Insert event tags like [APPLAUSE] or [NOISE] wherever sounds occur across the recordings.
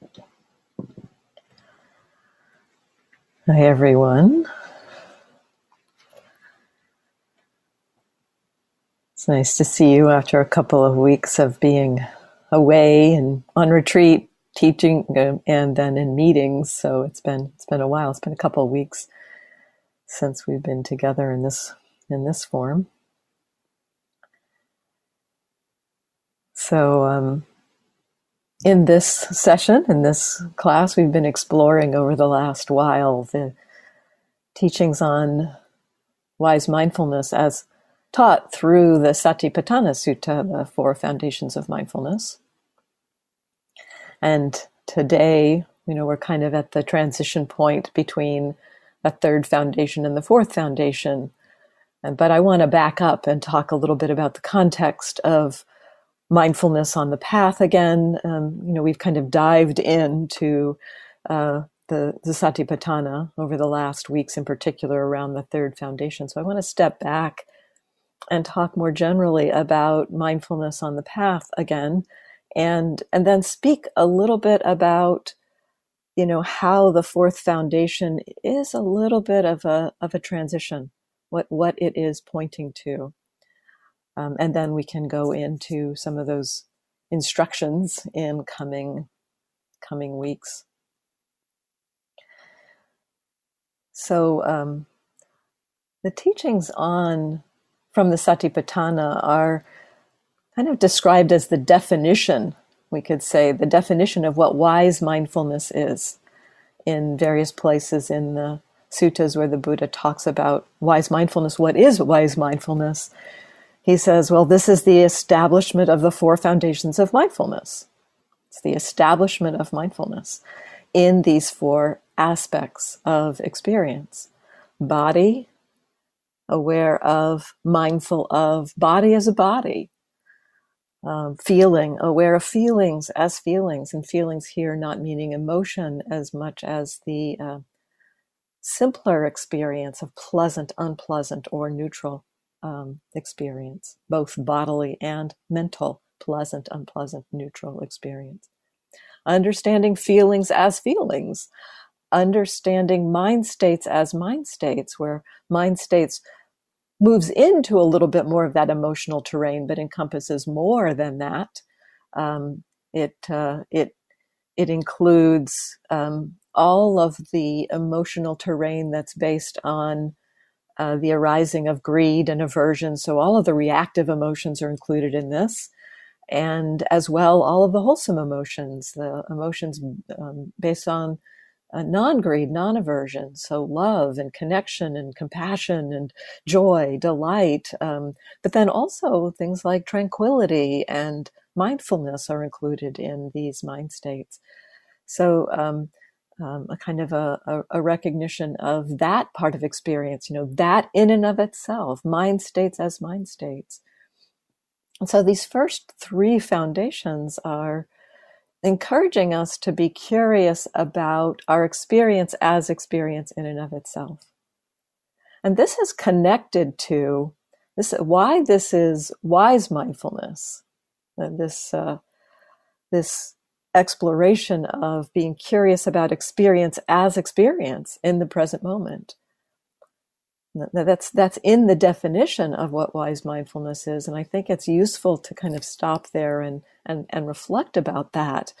Hi, everyone. It's nice to see you after a couple of weeks of being away and on retreat, teaching, uh, and then in meetings. So it's been it's been a while. It's been a couple of weeks since we've been together in this in this form. So um, in this session, in this class, we've been exploring over the last while the teachings on wise mindfulness as taught through the Satipatthana Sutta, the Four Foundations of Mindfulness. And today, you know, we're kind of at the transition point between a third foundation and the fourth foundation. But I want to back up and talk a little bit about the context of mindfulness on the path again. Um, you know, we've kind of dived into uh, the, the Satipatthana over the last weeks, in particular around the third foundation. So I want to step back and talk more generally about mindfulness on the path again, and and then speak a little bit about you know how the fourth foundation is a little bit of a of a transition, what what it is pointing to. Um, and then we can go into some of those instructions in coming coming weeks. So um, the teachings on from the Satipatthana are kind of described as the definition, we could say, the definition of what wise mindfulness is in various places in the suttas where the Buddha talks about wise mindfulness. What is wise mindfulness? He says, well, this is the establishment of the four foundations of mindfulness. It's the establishment of mindfulness in these four aspects of experience. Body, aware of, mindful of, body as a body, um, feeling, aware of feelings as feelings, and feelings here not meaning emotion as much as the uh, simpler experience of pleasant, unpleasant, or neutral um, experience, both bodily and mental, pleasant, unpleasant, neutral experience. Understanding feelings as feelings, understanding mind states as mind states, where mind states moves into a little bit more of that emotional terrain, but encompasses more than that. Um, it uh, it it includes um, all of the emotional terrain that's based on uh, the arising of greed and aversion. So all of the reactive emotions are included in this. And as well, all of the wholesome emotions, the emotions um, based on uh, non greed, non aversion. So love and connection and compassion and joy, delight. Um, but then also things like tranquility and mindfulness are included in these mind states. So, um, um, a kind of a, a, a, recognition of that part of experience, you know, that in and of itself, mind states as mind states. And so these first three foundations are encouraging us to be curious about our experience as experience in and of itself. And this is connected to this, why this is wise mindfulness, this, uh, this exploration of being curious about experience as experience in the present moment. That's that's in the definition of what wise mindfulness is, and I think it's useful to kind of stop there and and and reflect about that,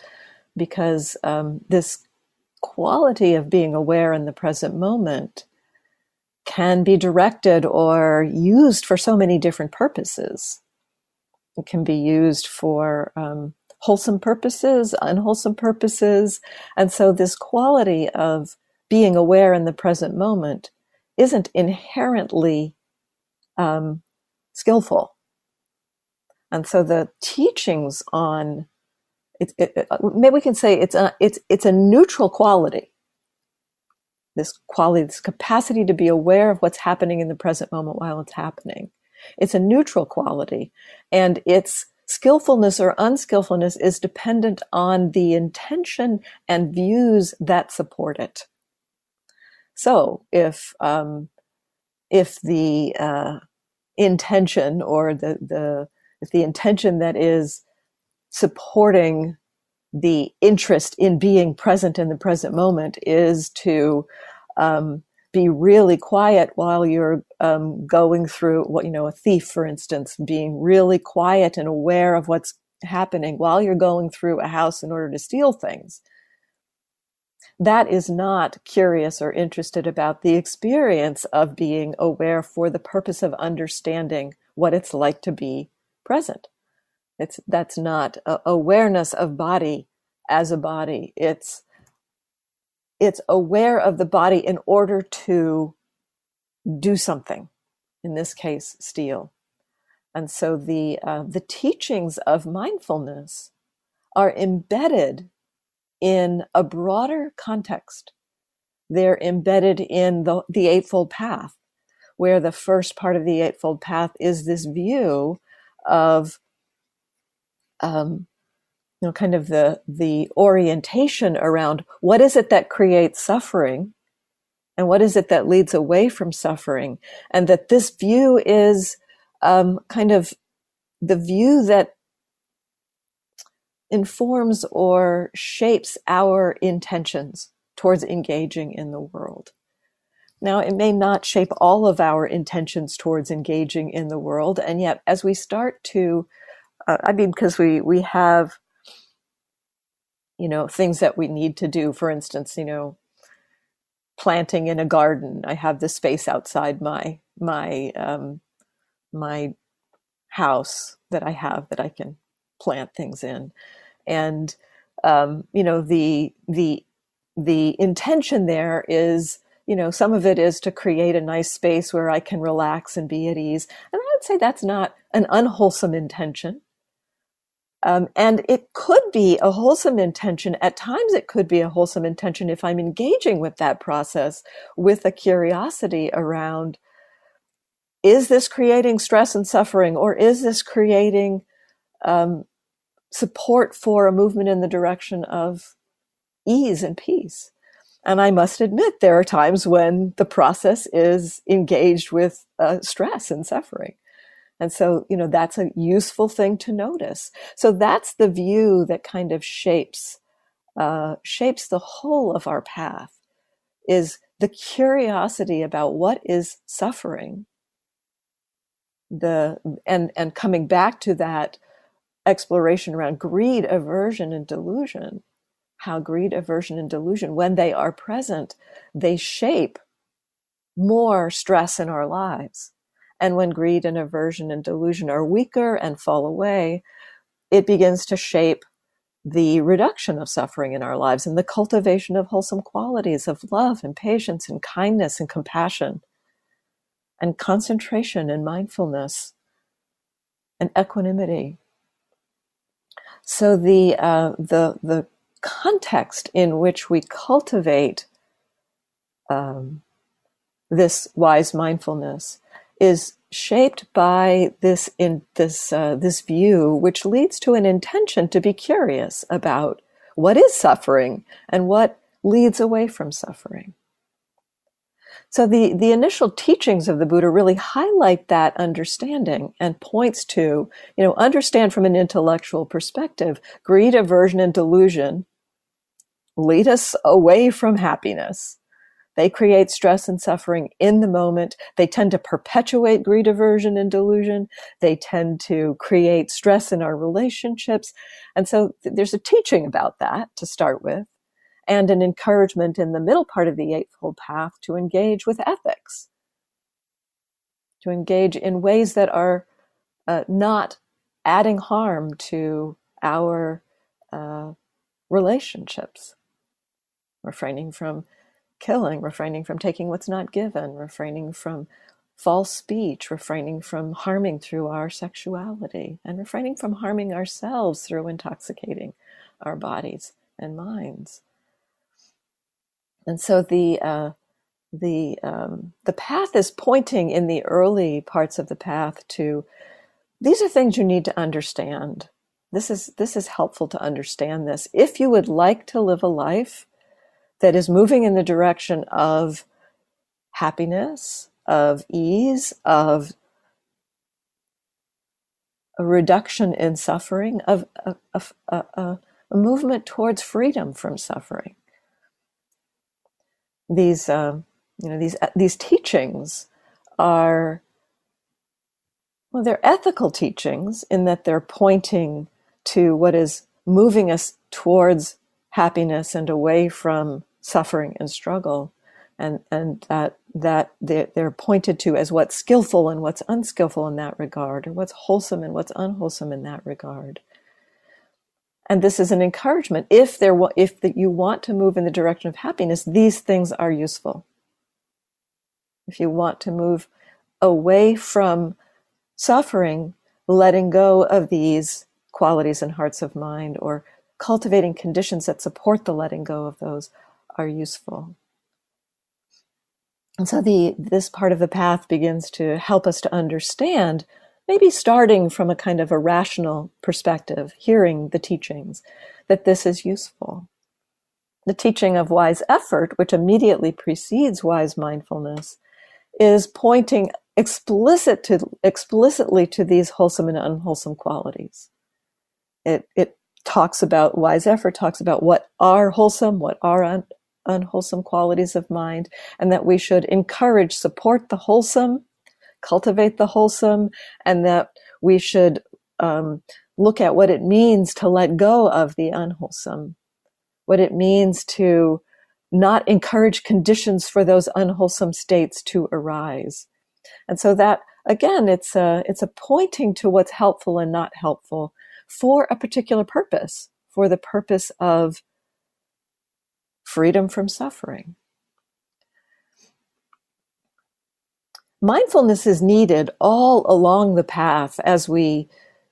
because um, this quality of being aware in the present moment can be directed or used for so many different purposes. Can be used for um, wholesome purposes, unwholesome purposes. And so this quality of being aware in the present moment isn't inherently um, skillful. And so the teachings on it, it, it, maybe we can say it's a it's it's a neutral quality. This quality, this capacity to be aware of what's happening in the present moment while it's happening. It's a neutral quality, and it's skillfulness or unskillfulness is dependent on the intention and views that support it. So if um, if the uh, intention or the the if the intention that is supporting the interest in being present in the present moment is to um, be really quiet while you're um, going through what you know a thief for instance being really quiet and aware of what's happening while you're going through a house in order to steal things. That is not curious or interested about the experience of being aware for the purpose of understanding what it's like to be present. It's that's not awareness of body as a body. It's it's aware of the body in order to do something. In this case, steal. And so the uh, the teachings of mindfulness are embedded in a broader context. They're embedded in the, the Eightfold Path, where the first part of the Eightfold Path is this view of um, you know, kind of the, the orientation around what is it that creates suffering and what is it that leads away from suffering. And that this view is um, kind of the view that informs or shapes our intentions towards engaging in the world. Now, it may not shape all of our intentions towards engaging in the world, and yet, as we start to, uh, I mean, because we we have you know, things that we need to do. For instance, you know, planting in a garden. I have the space outside my my um, my house that I have that I can plant things in, and um, you know the the the intention there is you know some of it is to create a nice space where I can relax and be at ease, and I would say that's not an unwholesome intention. Um, and it could be a wholesome intention. At times, it could be a wholesome intention if I'm engaging with that process with a curiosity around is this creating stress and suffering, or is this creating um, support for a movement in the direction of ease and peace? And I must admit, there are times when the process is engaged with uh, stress and suffering. And so, you know, that's a useful thing to notice. So that's the view that kind of shapes, uh, shapes the whole of our path is the curiosity about what is suffering. The, and, and coming back to that exploration around greed, aversion, and delusion, how greed, aversion, and delusion, when they are present, they shape more stress in our lives and when greed and aversion and delusion are weaker and fall away, it begins to shape the reduction of suffering in our lives and the cultivation of wholesome qualities of love and patience and kindness and compassion and concentration and mindfulness and equanimity. So the uh, the the context in which we cultivate um, this wise mindfulness is shaped by this in this uh, this view, which leads to an intention to be curious about what is suffering and what leads away from suffering. So the, the initial teachings of the Buddha really highlight that understanding and points to, you know, understand from an intellectual perspective, greed, aversion, and delusion lead us away from happiness. They create stress and suffering in the moment. They tend to perpetuate greed, aversion, and delusion. They tend to create stress in our relationships. And so there's a teaching about that to start with, and an encouragement in the middle part of the Eightfold Path to engage with ethics, to engage in ways that are uh, not adding harm to our uh, relationships, refraining from killing, refraining from taking what's not given, refraining from false speech, refraining from harming through our sexuality, and refraining from harming ourselves through intoxicating our bodies and minds. And so the uh, the um, the path is pointing in the early parts of the path to these are things you need to understand. This is this is helpful to understand this. If you would like to live a life that is moving in the direction of happiness, of ease, of a reduction in suffering, of a, a, a, a movement towards freedom from suffering. These, uh, you know, these uh, these teachings are well, they're ethical teachings in that they're pointing to what is moving us towards happiness and away from suffering and struggle and and that that they're, they're pointed to as what's skillful and what's unskillful in that regard or what's wholesome and what's unwholesome in that regard. And this is an encouragement. If there if the, you want to move in the direction of happiness these things are useful. If you want to move away from suffering letting go of these qualities and hearts of mind or cultivating conditions that support the letting go of those are useful. And so the this part of the path begins to help us to understand, maybe starting from a kind of a rational perspective, hearing the teachings, that this is useful. The teaching of wise effort, which immediately precedes wise mindfulness, is pointing explicit to, explicitly to these wholesome and unwholesome qualities. It, it talks about wise effort, talks about what are wholesome, what are un, unwholesome qualities of mind, and that we should encourage, support the wholesome, cultivate the wholesome, and that we should um, look at what it means to let go of the unwholesome, what it means to not encourage conditions for those unwholesome states to arise. And so that again, it's a, it's a pointing to what's helpful and not helpful for a particular purpose, for the purpose of freedom from suffering. Mindfulness is needed all along the path as we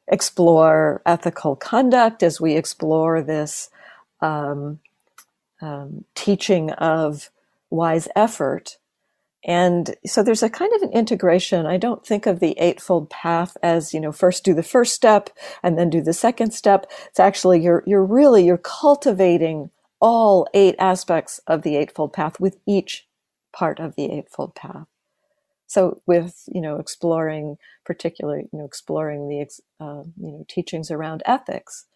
explore ethical conduct, as we explore this um, um, teaching of wise effort. And so there's a kind of an integration. I don't think of the Eightfold Path as, you know, first do the first step and then do the second step. It's actually, you're, you're really, you're cultivating all eight aspects of the Eightfold Path with each part of the Eightfold Path. So with, you know, exploring particularly, you know, exploring the, uh, you know, teachings around ethics,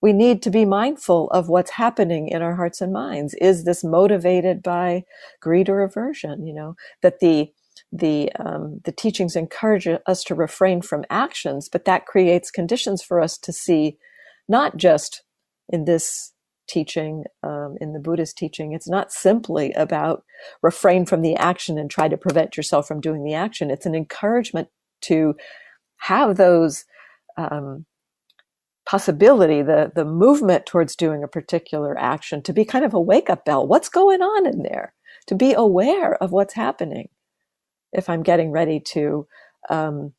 we need to be mindful of what's happening in our hearts and minds. Is this motivated by greed or aversion? You know, that the the um, the teachings encourage us to refrain from actions, but that creates conditions for us to see, not just in this teaching, um, in the Buddhist teaching, it's not simply about refrain from the action and try to prevent yourself from doing the action. It's an encouragement to have those um, possibility, the, the movement towards doing a particular action to be kind of a wake up bell. What's going on in there? To be aware of what's happening. If I'm getting ready to um,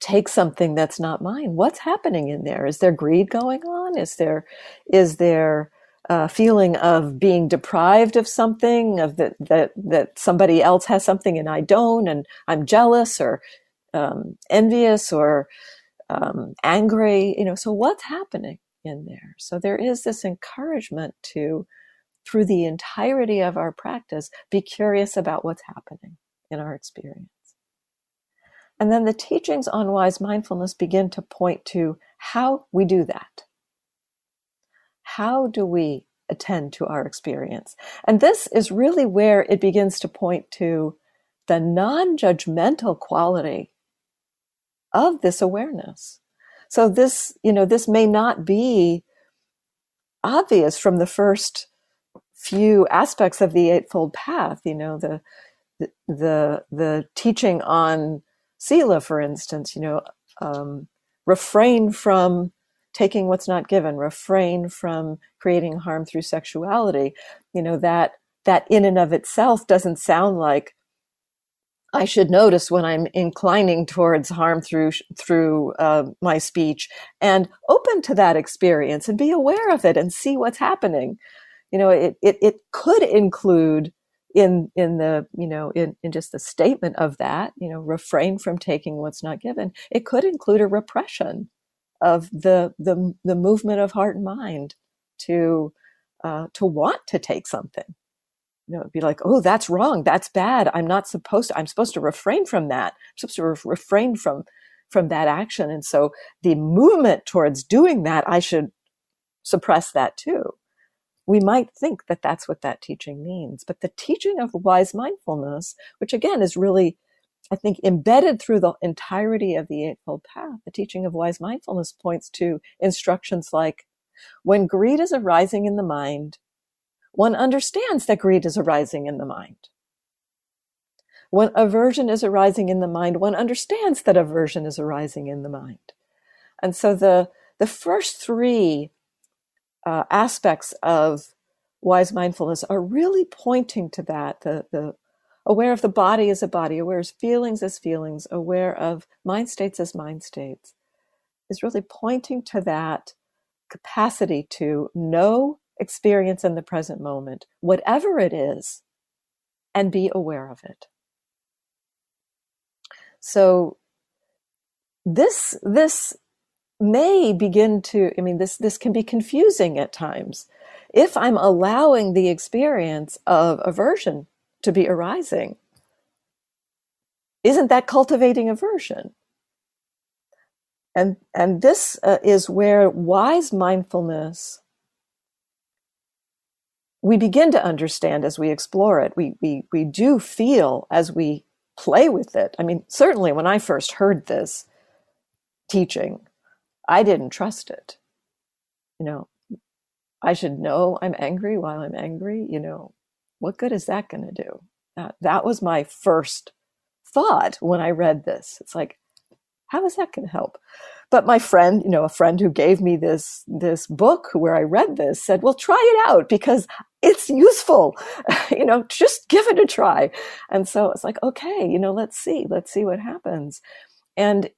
take something that's not mine, what's happening in there? Is there greed going on? Is there, is there, a feeling of being deprived of something, of that that that somebody else has something and I don't, and I'm jealous or um, envious or um, angry, you know, so what's happening in there? So there is this encouragement to, through the entirety of our practice, be curious about what's happening in our experience. And then the teachings on wise mindfulness begin to point to how we do that. How do we attend to our experience? And this is really where it begins to point to the non judgmental quality of this awareness. So this, you know, this may not be obvious from the first few aspects of the Eightfold Path, you know, the, the, the teaching on Sila, for instance, you know, um, refrain from taking what's not given, refrain from creating harm through sexuality, you know, that, that in and of itself doesn't sound like I should notice when I'm inclining towards harm through through uh, my speech, and open to that experience and be aware of it and see what's happening. You know, it it, it could include in in the you know in, in just the statement of that you know refrain from taking what's not given. It could include a repression of the the the movement of heart and mind to uh, to want to take something you know, be like, oh, that's wrong. That's bad. I'm not supposed to, I'm supposed to refrain from that. I'm supposed to re- refrain from, from that action. And so the movement towards doing that, I should suppress that too. We might think that that's what that teaching means, but the teaching of wise mindfulness, which again is really, I think, embedded through the entirety of the Eightfold Path, the teaching of wise mindfulness points to instructions like when greed is arising in the mind, one understands that greed is arising in the mind. When aversion is arising in the mind, one understands that aversion is arising in the mind. And so the, the first three uh, aspects of wise mindfulness are really pointing to that the, the aware of the body as a body, aware of feelings as feelings, aware of mind states as mind states, is really pointing to that capacity to know experience in the present moment, whatever it is, and be aware of it. So this this may begin to i mean this this can be confusing at times. If i'm allowing the experience of aversion to be arising isn't that cultivating aversion? And and this uh, is where wise mindfulness we begin to understand as we explore it. We we we do feel as we play with it. I mean certainly when i first heard this teaching I didn't trust it. You know, I should know I'm angry while I'm angry. You know, what good is that going to do? That, that was my first thought when I read this. It's like, how is that going to help? But my friend, you know, a friend who gave me this this book where I read this said, "Well, try it out because it's useful. [LAUGHS] you know, just give it a try." And so it's like, okay, you know, let's see, let's see what happens. And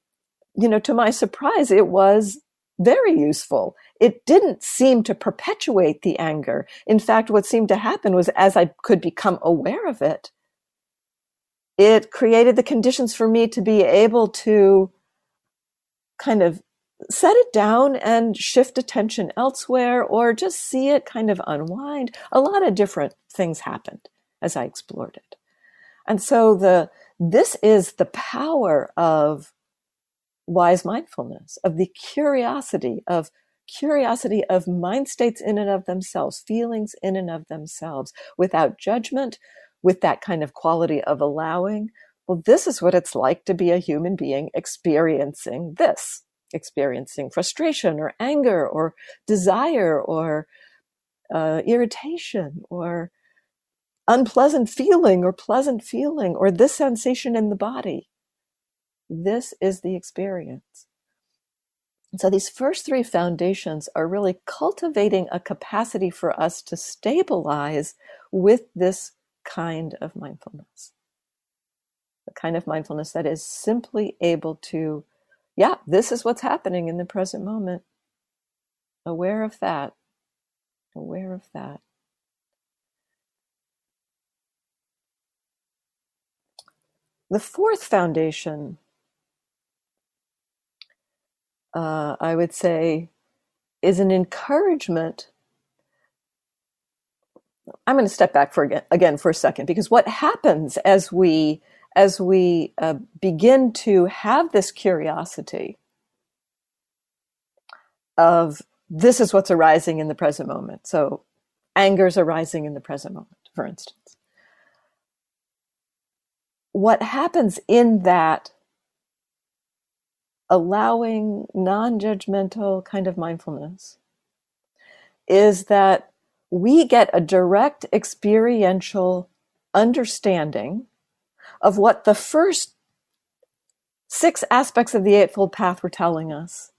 you know, to my surprise, it was very useful. It didn't seem to perpetuate the anger. In fact, what seemed to happen was as I could become aware of it, it created the conditions for me to be able to kind of set it down and shift attention elsewhere or just see it kind of unwind. A lot of different things happened as I explored it. And so the this is the power of wise mindfulness, of the curiosity of curiosity of mind states in and of themselves, feelings in and of themselves, without judgment, with that kind of quality of allowing. Well, this is what it's like to be a human being experiencing this, experiencing frustration or anger or desire or uh, irritation or unpleasant feeling or pleasant feeling or this sensation in the body. This is the experience. So these first three foundations are really cultivating a capacity for us to stabilize with this kind of mindfulness. The kind of mindfulness that is simply able to, yeah, this is what's happening in the present moment. Aware of that. Aware of that. The fourth foundation uh, I would say, is an encouragement. I'm going to step back for again, again for a second because what happens as we as we uh, begin to have this curiosity of this is what's arising in the present moment. So anger is arising in the present moment, for instance. What happens in that allowing non judgmental kind of mindfulness is that we get a direct experiential understanding of what the first six aspects of the Eightfold Path were telling us.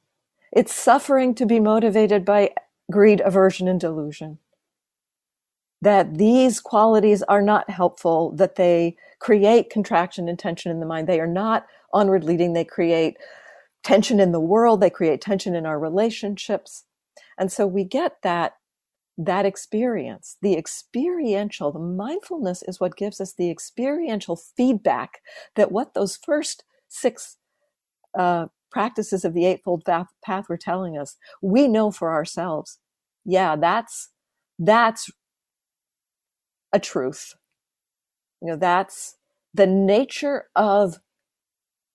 It's suffering to be motivated by greed, aversion, and delusion. That these qualities are not helpful, that they create contraction and tension in the mind. They are not onward leading, they create tension in the world, they create tension in our relationships. And so we get that that experience, the experiential, the mindfulness is what gives us the experiential feedback that what those first six uh, practices of the Eightfold Path were telling us, we know for ourselves. Yeah, that's that's a truth. You know, that's the nature of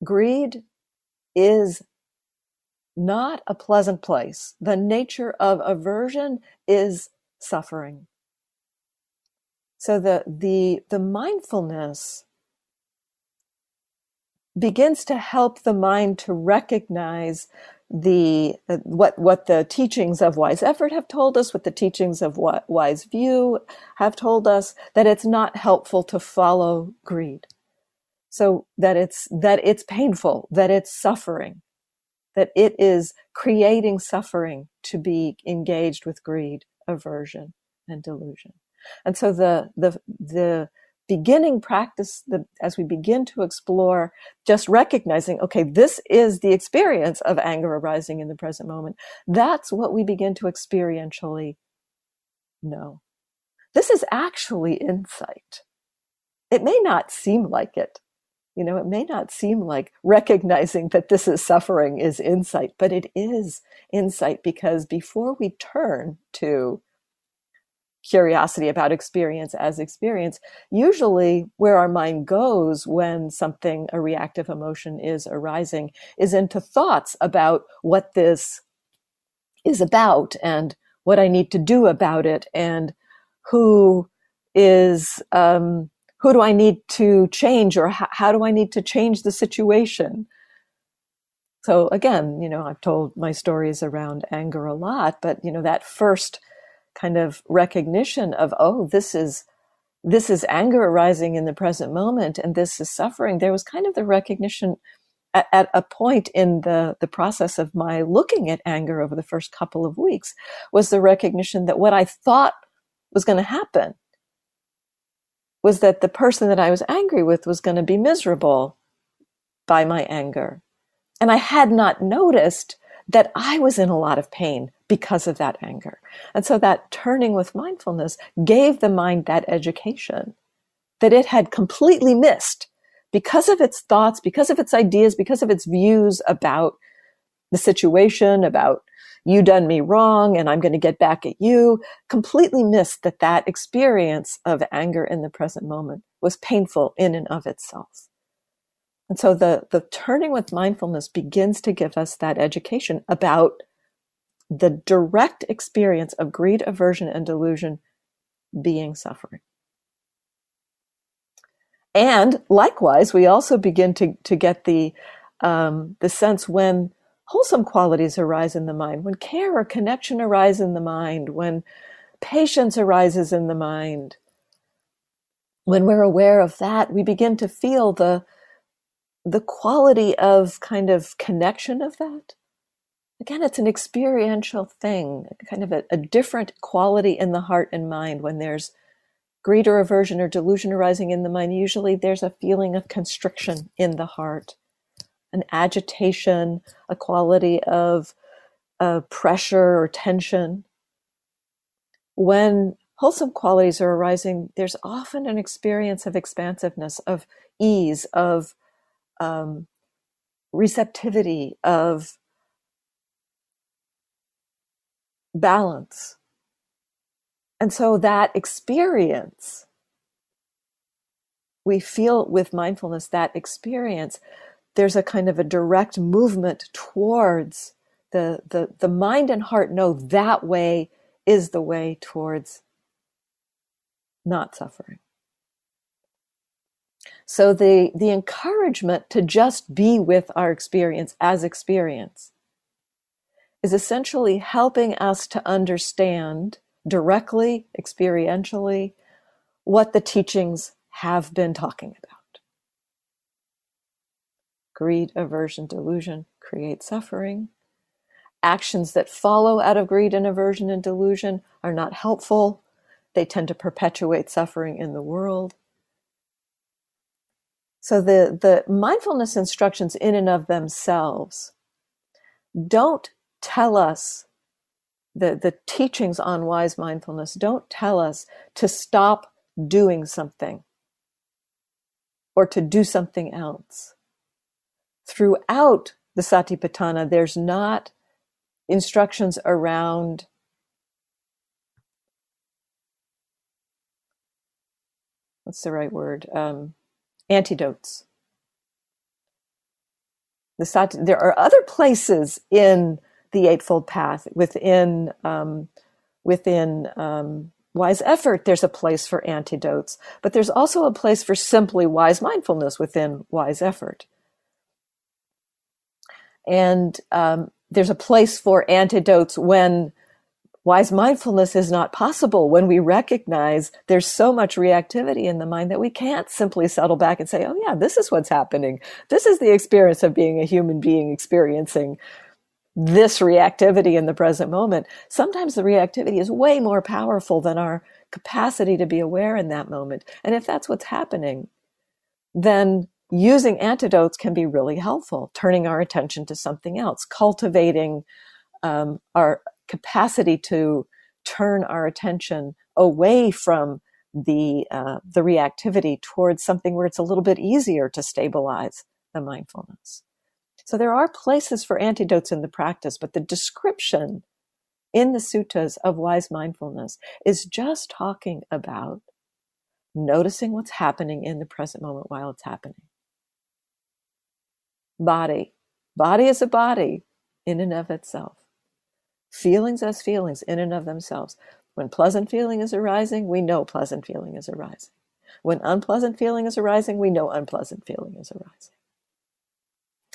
greed, is not a pleasant place. The nature of aversion is suffering. So the the the mindfulness begins to help the mind to recognize the uh, what what the teachings of wise effort have told us, what the teachings of wise view have told us, that it's not helpful to follow greed. So that it's that it's painful, that it's suffering, that it is creating suffering to be engaged with greed, aversion, and delusion. And so the the the beginning practice the, as we begin to explore just recognizing okay this is the experience of anger arising in the present moment that's what we begin to experientially know this is actually insight it may not seem like it you know it may not seem like recognizing that this is suffering is insight but it is insight because before we turn to curiosity about experience as experience. Usually, where our mind goes when something, a reactive emotion is arising, is into thoughts about what this is about and what I need to do about it and who is, um, who do I need to change or how, do I need to change the situation? So again, you know, I've told my stories around anger a lot, but you know, that first kind of recognition of oh this is this is anger arising in the present moment and this is suffering there was kind of the recognition at, at, a point in the the process of my looking at anger over the first couple of weeks was the recognition that what i thought was going to happen was that the person that i was angry with was going to be miserable by my anger and i had not noticed that i was in a lot of pain because of that anger. And so that turning with mindfulness gave the mind that education that it had completely missed because of its thoughts, because of its ideas, because of its views about the situation, about you done me wrong and I'm going to get back at you, completely missed that that experience of anger in the present moment was painful in and of itself. And so the, the turning with mindfulness begins to give us that education about the direct experience of greed, aversion, and delusion being suffering. And likewise, we also begin to, to get the, um, the sense when wholesome qualities arise in the mind, when care or connection arise in the mind, when patience arises in the mind, when we're aware of that, we begin to feel the, the quality of kind of connection of that. Again, it's an experiential thing, kind of a, a, different quality in the heart and mind. When there's greed or aversion or delusion arising in the mind. Usually there's a feeling of constriction in the heart, an agitation, a quality of uh, pressure or tension. When wholesome qualities are arising, there's often an experience of expansiveness, of ease, of um, receptivity, of balance. And so that experience, we feel with mindfulness, that experience, there's a kind of a direct movement towards the, the, the mind and heart know that way is the way towards not suffering. So the, the encouragement to just be with our experience as experience is essentially helping us to understand directly, experientially, what the teachings have been talking about. Greed, aversion, delusion create suffering. Actions that follow out of greed and aversion and delusion are not helpful. They tend to perpetuate suffering in the world. So the, the mindfulness instructions in and of themselves don't tell us the, the teachings on wise mindfulness don't tell us to stop doing something or to do something else. Throughout the Satipatthana, there's not instructions around what's the right word? Um, antidotes. the sati, there are other places in the Eightfold Path within um, within um, wise effort. There's a place for antidotes, but there's also a place for simply wise mindfulness within wise effort. And um, there's a place for antidotes when wise mindfulness is not possible when we recognize there's so much reactivity in the mind that we can't simply settle back and say, oh, yeah, this is what's happening. This is the experience of being a human being experiencing this reactivity in the present moment. Sometimes the reactivity is way more powerful than our capacity to be aware in that moment. And if that's what's happening, then using antidotes can be really helpful, turning our attention to something else, cultivating um, our capacity to turn our attention away from the uh, the reactivity towards something where it's a little bit easier to stabilize the mindfulness. So there are places for antidotes in the practice, but the description in the suttas of wise mindfulness is just talking about noticing what's happening in the present moment while it's happening. Body. Body is a body in and of itself feelings as feelings in and of themselves. When pleasant feeling is arising, we know pleasant feeling is arising. When unpleasant feeling is arising, we know unpleasant feeling is arising.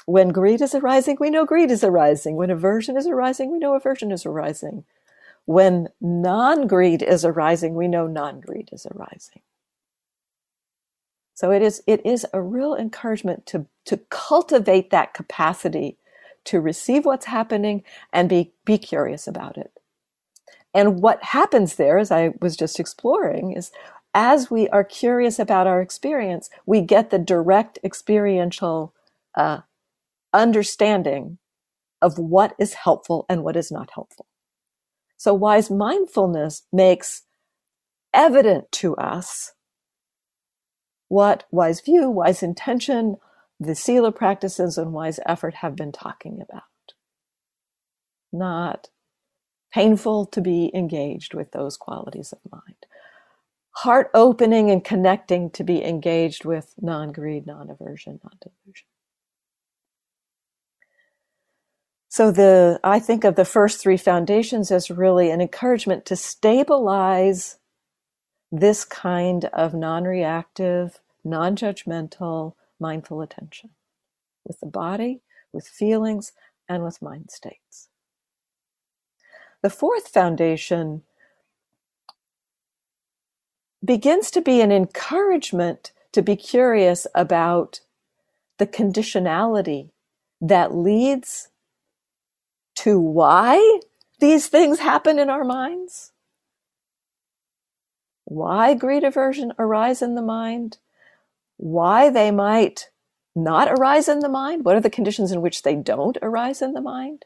When greed is arising, we know greed is arising. When aversion is arising, we know aversion is arising. When non greed is arising, we know non greed is arising. So it is, it is a real encouragement to, to cultivate that capacity to receive what's happening and be, be curious about it. And what happens there, as I was just exploring, is as we are curious about our experience, we get the direct experiential uh, understanding of what is helpful and what is not helpful. So, wise mindfulness makes evident to us what wise view, wise intention, the Sila practices and wise effort have been talking about. Not painful to be engaged with those qualities of mind. Heart opening and connecting to be engaged with non greed, non aversion, non delusion. So the I think of the first three foundations as really an encouragement to stabilize this kind of non-reactive, non-judgmental, mindful attention with the body, with feelings, and with mind states. The fourth foundation begins to be an encouragement to be curious about the conditionality that leads to why these things happen in our minds, why greed aversion arise in the mind, why they might not arise in the mind, what are the conditions in which they don't arise in the mind,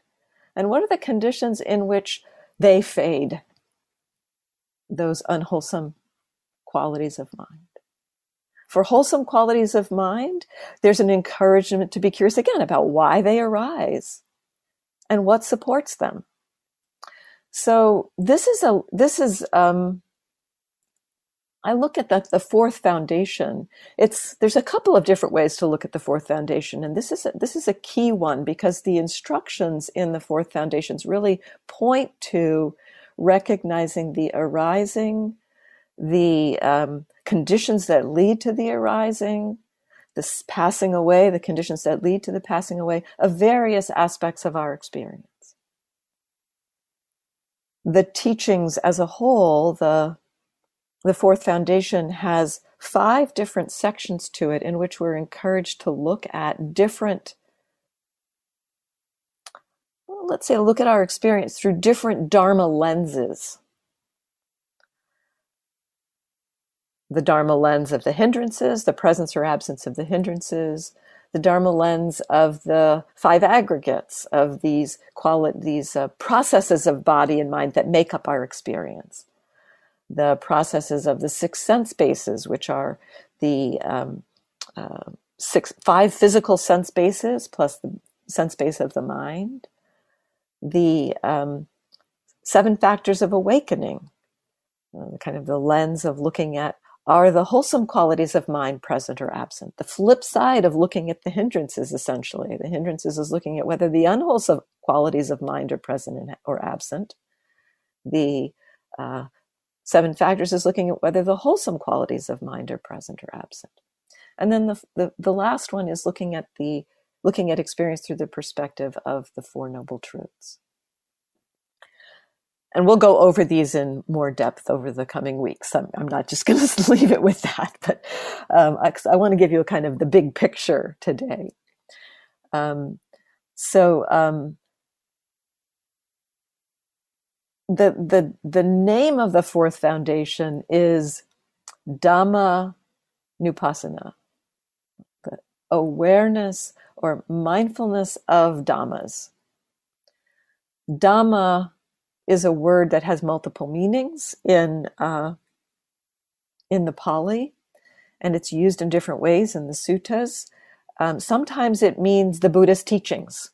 and what are the conditions in which they fade, those unwholesome qualities of mind. For wholesome qualities of mind, there's an encouragement to be curious again about why they arise and what supports them. So this is a this is um, I look at the, the fourth foundation. It's there's a couple of different ways to look at the fourth foundation, and this is a, this is a key one because the instructions in the fourth foundations really point to recognizing the arising, the um, conditions that lead to the arising, the passing away, the conditions that lead to the passing away of various aspects of our experience. The teachings as a whole, the the fourth foundation has five different sections to it in which we're encouraged to look at different well, let's say look at our experience through different dharma lenses. The dharma lens of the hindrances the presence or absence of the hindrances the dharma lens of the five aggregates of these quali- these uh, processes of body and mind that make up our experience the processes of the six sense bases, which are the um, uh, six, five physical sense bases plus the sense base of the mind, the um, seven factors of awakening, uh, kind of the lens of looking at are the wholesome qualities of mind present or absent? The flip side of looking at the hindrances, essentially. The hindrances is looking at whether the unwholesome qualities of mind are present or absent. The uh, seven factors is looking at whether the wholesome qualities of mind are present or absent. And then the, the, the last one is looking at the looking at experience through the perspective of the Four Noble Truths and we'll go over these in more depth over the coming weeks. I'm, I'm not just [LAUGHS] going to leave it with that, but um, I, I, want to give you a kind of the big picture today. Um, so um, the the the name of the fourth foundation is Dhamma Nupassana, the awareness or mindfulness of Dhammas. Dhamma is a word that has multiple meanings in uh, in the Pali, and it's used in different ways in the suttas. Um, sometimes it means the Buddhist teachings,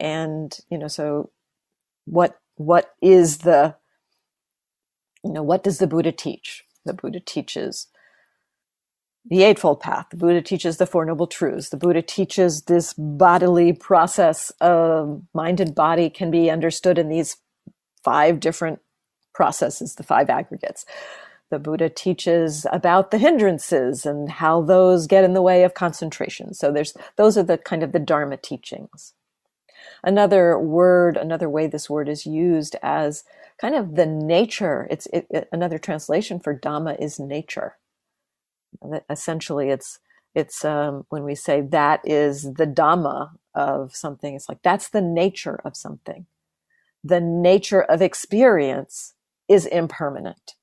and you know, so what what is the you know what does the Buddha teach? The Buddha teaches the Eightfold Path. The Buddha teaches the Four Noble Truths. The Buddha teaches this bodily process of mind and body can be understood in these five different processes, the five aggregates. The Buddha teaches about the hindrances and how those get in the way of concentration. So there's those are the kind of the Dharma teachings. Another word, another way this word is used as kind of the nature. It's it, it, another translation for Dhamma is nature essentially it's it's um, when we say that is the dhamma of something it's like that's the nature of something the nature of experience is impermanent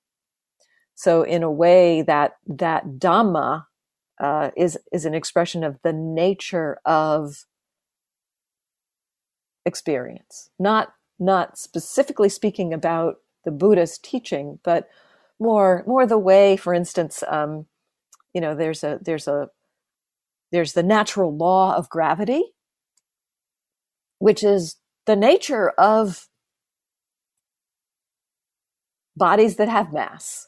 so in a way that that dhamma uh, is is an expression of the nature of experience. Not not specifically speaking about the buddhist teaching but more more the way for instance um, you know there's a there's a there's the natural law of gravity which is the nature of bodies that have mass.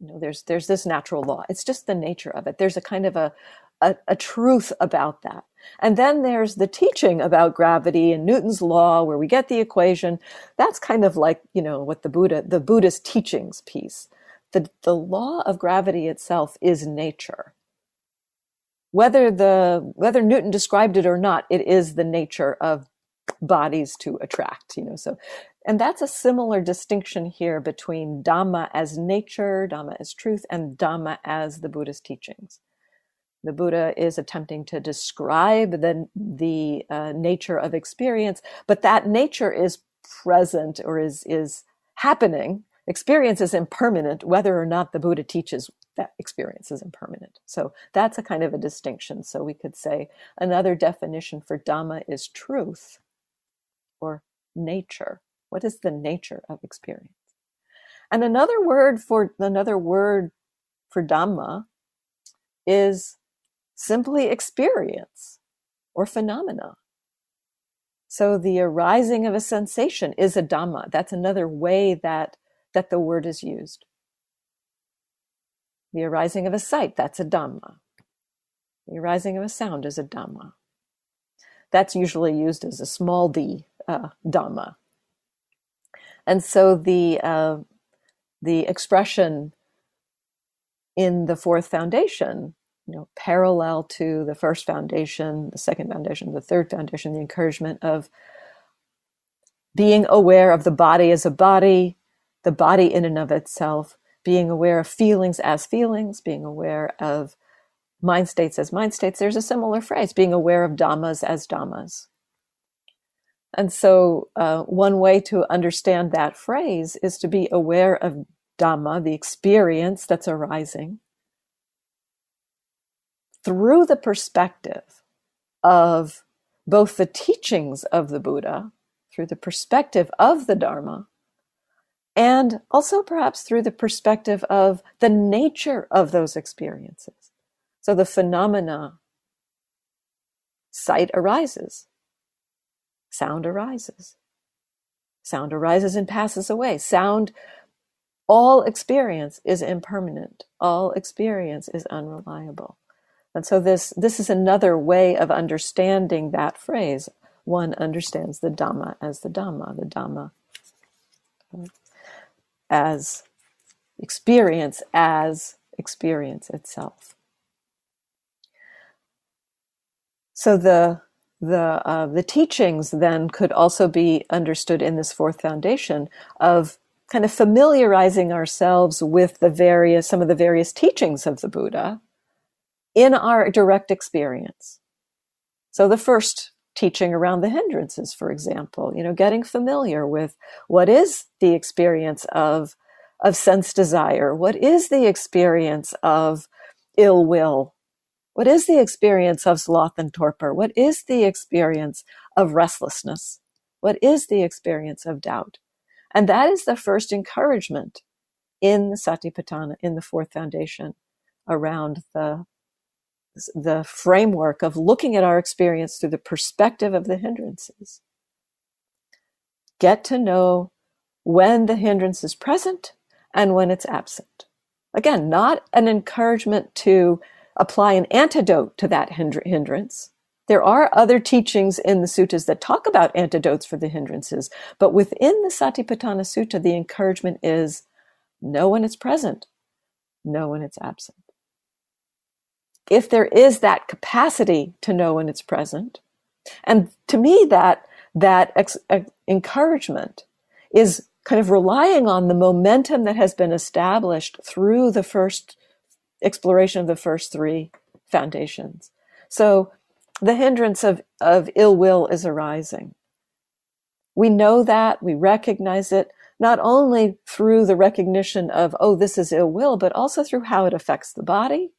You know there's there's this natural law. It's just the nature of it. There's a kind of a, a, a truth about that and then there's the teaching about gravity and newton's law where we get the equation that's kind of like you know what the buddha the buddhist teachings piece the, the law of gravity itself is nature. Whether the whether Newton described it or not, it is the nature of bodies to attract, you know. So and that's a similar distinction here between Dhamma as nature, Dhamma as truth, and Dhamma as the Buddhist teachings. The Buddha is attempting to describe the, the uh, nature of experience, but that nature is present or is, is happening experience is impermanent, whether or not the Buddha teaches that experience is impermanent. So that's a kind of a distinction. So we could say another definition for Dhamma is truth or nature. What is the nature of experience? And another word for another word for Dhamma is simply experience or phenomena. So the arising of a sensation is a Dhamma. That's another way that that the word is used. The arising of a sight, that's a Dhamma. The arising of a sound is a Dhamma. That's usually used as a small d uh, Dhamma. And so the, uh, the expression in the fourth foundation, you know, parallel to the first foundation, the second foundation, the third foundation, the encouragement of being aware of the body as a body, the body in and of itself, being aware of feelings as feelings, being aware of mind states as mind states. There's a similar phrase, being aware of dhammas as dhammas. And so, uh, one way to understand that phrase is to be aware of Dhamma, the experience that's arising, through the perspective of both the teachings of the Buddha, through the perspective of the Dharma, and also perhaps through the perspective of the nature of those experiences. So the phenomena sight arises, sound arises, sound arises and passes away. Sound all experience is impermanent. All experience is unreliable. And so this, this is another way of understanding that phrase. One understands the Dhamma as the Dhamma, the Dhamma as experience, as experience itself. So the the uh, the teachings then could also be understood in this fourth foundation of kind of familiarizing ourselves with the various some of the various teachings of the Buddha in our direct experience. So the first teaching around the hindrances, for example, you know, getting familiar with what is the experience of of sense desire, what is the experience of ill will, what is the experience of sloth and torpor? What is the experience of restlessness? What is the experience of doubt? And that is the first encouragement in the Satipatthana, in the fourth foundation, around the, the framework of looking at our experience through the perspective of the hindrances. Get to know when the hindrance is present and when it's absent. Again, not an encouragement to apply an antidote to that hindrance. There are other teachings in the suttas that talk about antidotes for the hindrances, but within the Satipatthana Sutta, the encouragement is know when it's present, know when it's absent. If there is that capacity to know when it's present, and to me, that that ex- uh, encouragement is kind of relying on the momentum that has been established through the first exploration of the first three foundations. So the hindrance of, of ill will is arising. We know that, we recognize it, not only through the recognition of, oh, this is ill will, but also through how it affects the body,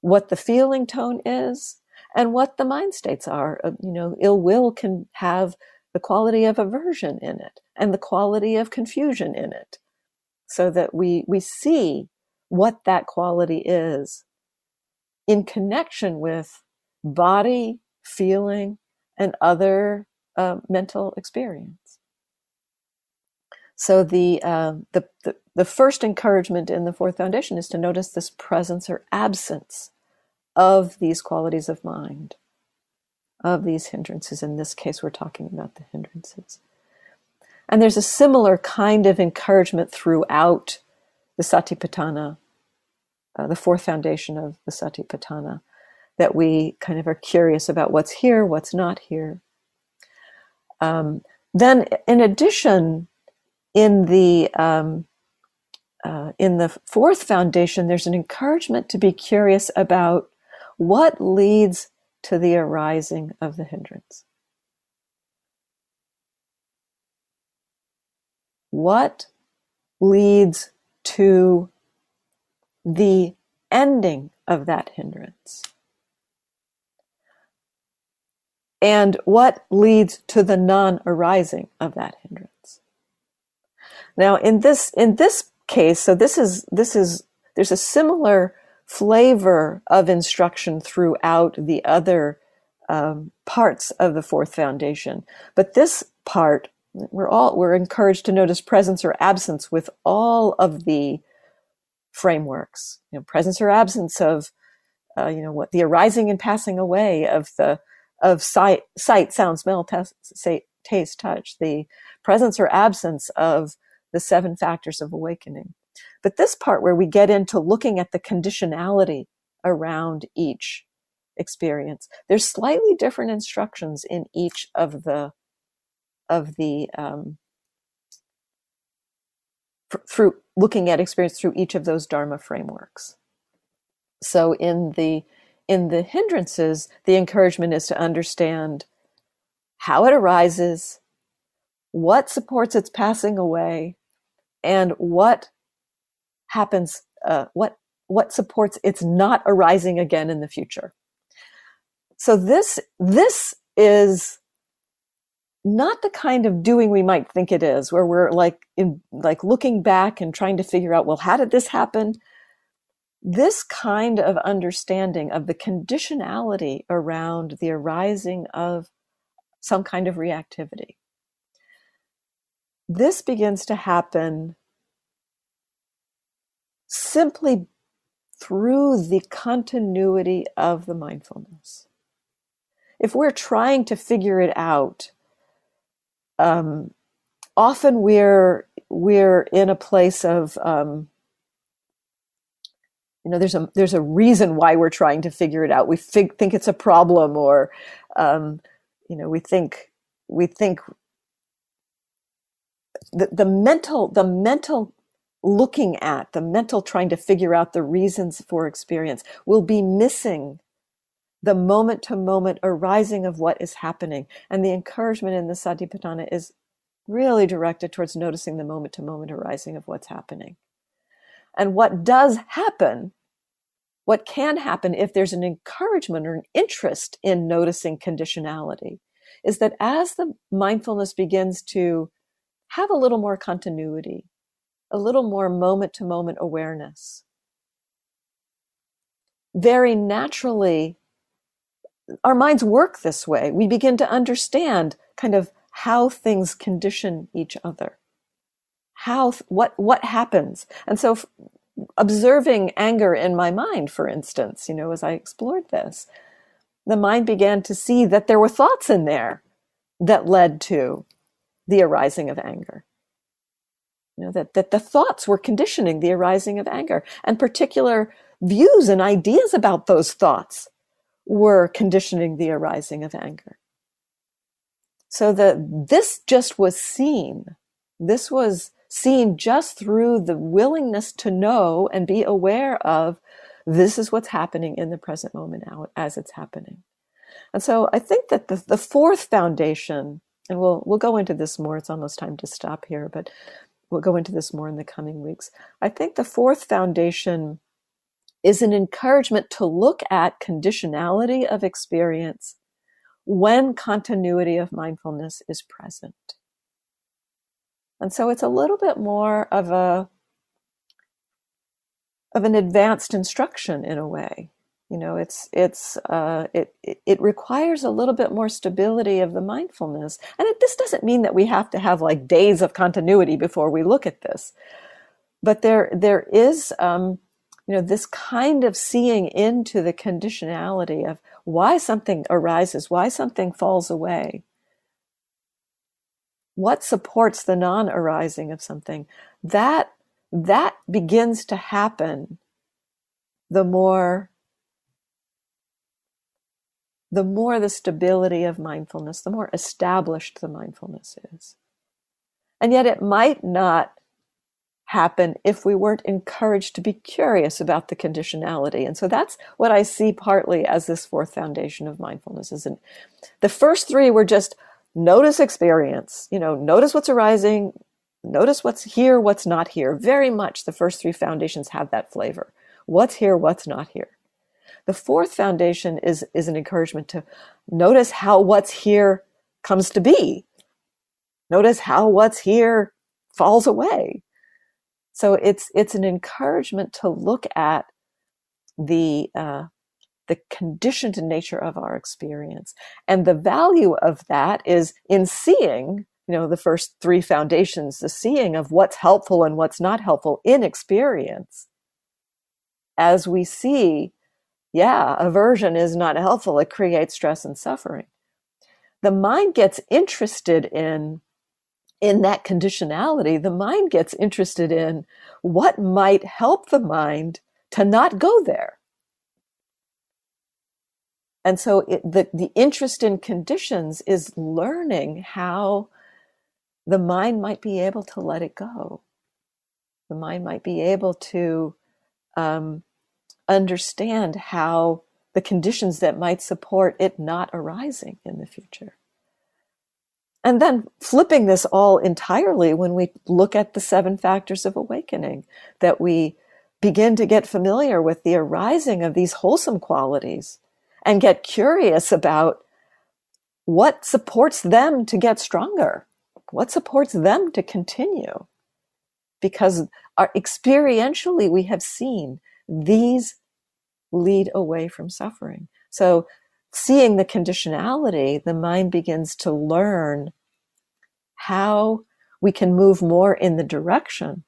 what the feeling tone is, and what the mind states are. You know, ill will can have the quality of aversion in it and the quality of confusion in it so that we, we see what that quality is in connection with body, feeling, and other uh, mental experience. So the, uh, the, the the first encouragement in the fourth foundation is to notice this presence or absence of these qualities of mind, of these hindrances. In this case, we're talking about the hindrances. And there's a similar kind of encouragement throughout the Satipatthana, uh, the fourth foundation of the Satipatthana, that we kind of are curious about what's here, what's not here. Um, then, in addition, in the um, uh, in the fourth foundation, there's an encouragement to be curious about what leads to the arising of the hindrance. What leads to the ending of that hindrance? And what leads to the non-arising of that hindrance? Now, in this in this case, so this is this is there's a similar flavor of instruction throughout the other um, parts of the fourth foundation, but this part we're all we're encouraged to notice presence or absence with all of the frameworks. You know presence or absence of uh, you know what the arising and passing away of the of sight sight sound smell taste touch the presence or absence of the seven factors of awakening. But this part where we get into looking at the conditionality around each experience there's slightly different instructions in each of the of the um, through looking at experience through each of those dharma frameworks. So in the in the hindrances the encouragement is to understand how it arises what supports its passing away and what happens uh, what what supports its not arising again in the future so this this is not the kind of doing we might think it is, where we're like in like looking back and trying to figure out, well, how did this happen? This kind of understanding of the conditionality around the arising of some kind of reactivity. This begins to happen simply through the continuity of the mindfulness. If we're trying to figure it out, um, often we're we're in a place of um, you know there's a there's a reason why we're trying to figure it out. We think think it's a problem, or um, you know we think we think the, the mental the mental looking at the mental trying to figure out the reasons for experience will be missing the moment to moment arising of what is happening. And the encouragement in the satipatthana is really directed towards noticing the moment to moment arising of what's happening. And what does happen what can happen if there's an encouragement or an interest in noticing conditionality is that as the mindfulness begins to have a little more continuity a little more moment to moment awareness. Very naturally, our minds work this way. We begin to understand kind of how things condition each other. How, what, what happens. And so observing anger in my mind, for instance, you know, as I explored this, the mind began to see that there were thoughts in there that led to the arising of anger. You know, that, that the thoughts were conditioning the arising of anger and particular views and ideas about those thoughts were conditioning the arising of anger. So that this just was seen. This was seen just through the willingness to know and be aware of this is what's happening in the present moment now as it's happening. And so I think that the, the fourth foundation, and we'll we'll go into this more, it's almost time to stop here, but we'll go into this more in the coming weeks. I think the fourth foundation is an encouragement to look at conditionality of experience when continuity of mindfulness is present. And so it's a little bit more of a of an advanced instruction in a way you know it's it's uh, it it requires a little bit more stability of the mindfulness. And it, this doesn't mean that we have to have like days of continuity before we look at this. But there there is um, you know this kind of seeing into the conditionality of why something arises why something falls away. What supports the non-arising of something? That that begins to happen the more the more the stability of mindfulness, the more established the mindfulness is. And yet it might not happen if we weren't encouraged to be curious about the conditionality. And so that's what I see partly as this fourth foundation of mindfulness is not the first three were just notice experience, you know, notice what's arising, notice what's here, what's not here. Very much the first three foundations have that flavor. What's here, what's not here. The fourth foundation is, is an encouragement to notice how what's here comes to be. Notice how what's here falls away. So it's, it's an encouragement to look at the, uh, the conditioned nature of our experience. And the value of that is in seeing, you know, the first three foundations, the seeing of what's helpful and what's not helpful in experience. As we see yeah, aversion is not helpful. It creates stress and suffering. The mind gets interested in in that conditionality, the mind gets interested in what might help the mind to not go there. And so it, the, the interest in conditions is learning how the mind might be able to let it go. The mind might be able to um, understand how the conditions that might support it not arising in the future. And then flipping this all entirely when we look at the seven factors of awakening, that we begin to get familiar with the arising of these wholesome qualities and get curious about what supports them to get stronger, what supports them to continue. Because our, experientially, we have seen these lead away from suffering. So, seeing the conditionality, the mind begins to learn how we can move more in the direction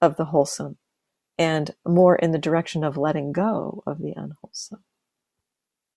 of the wholesome and more in the direction of letting go of the unwholesome.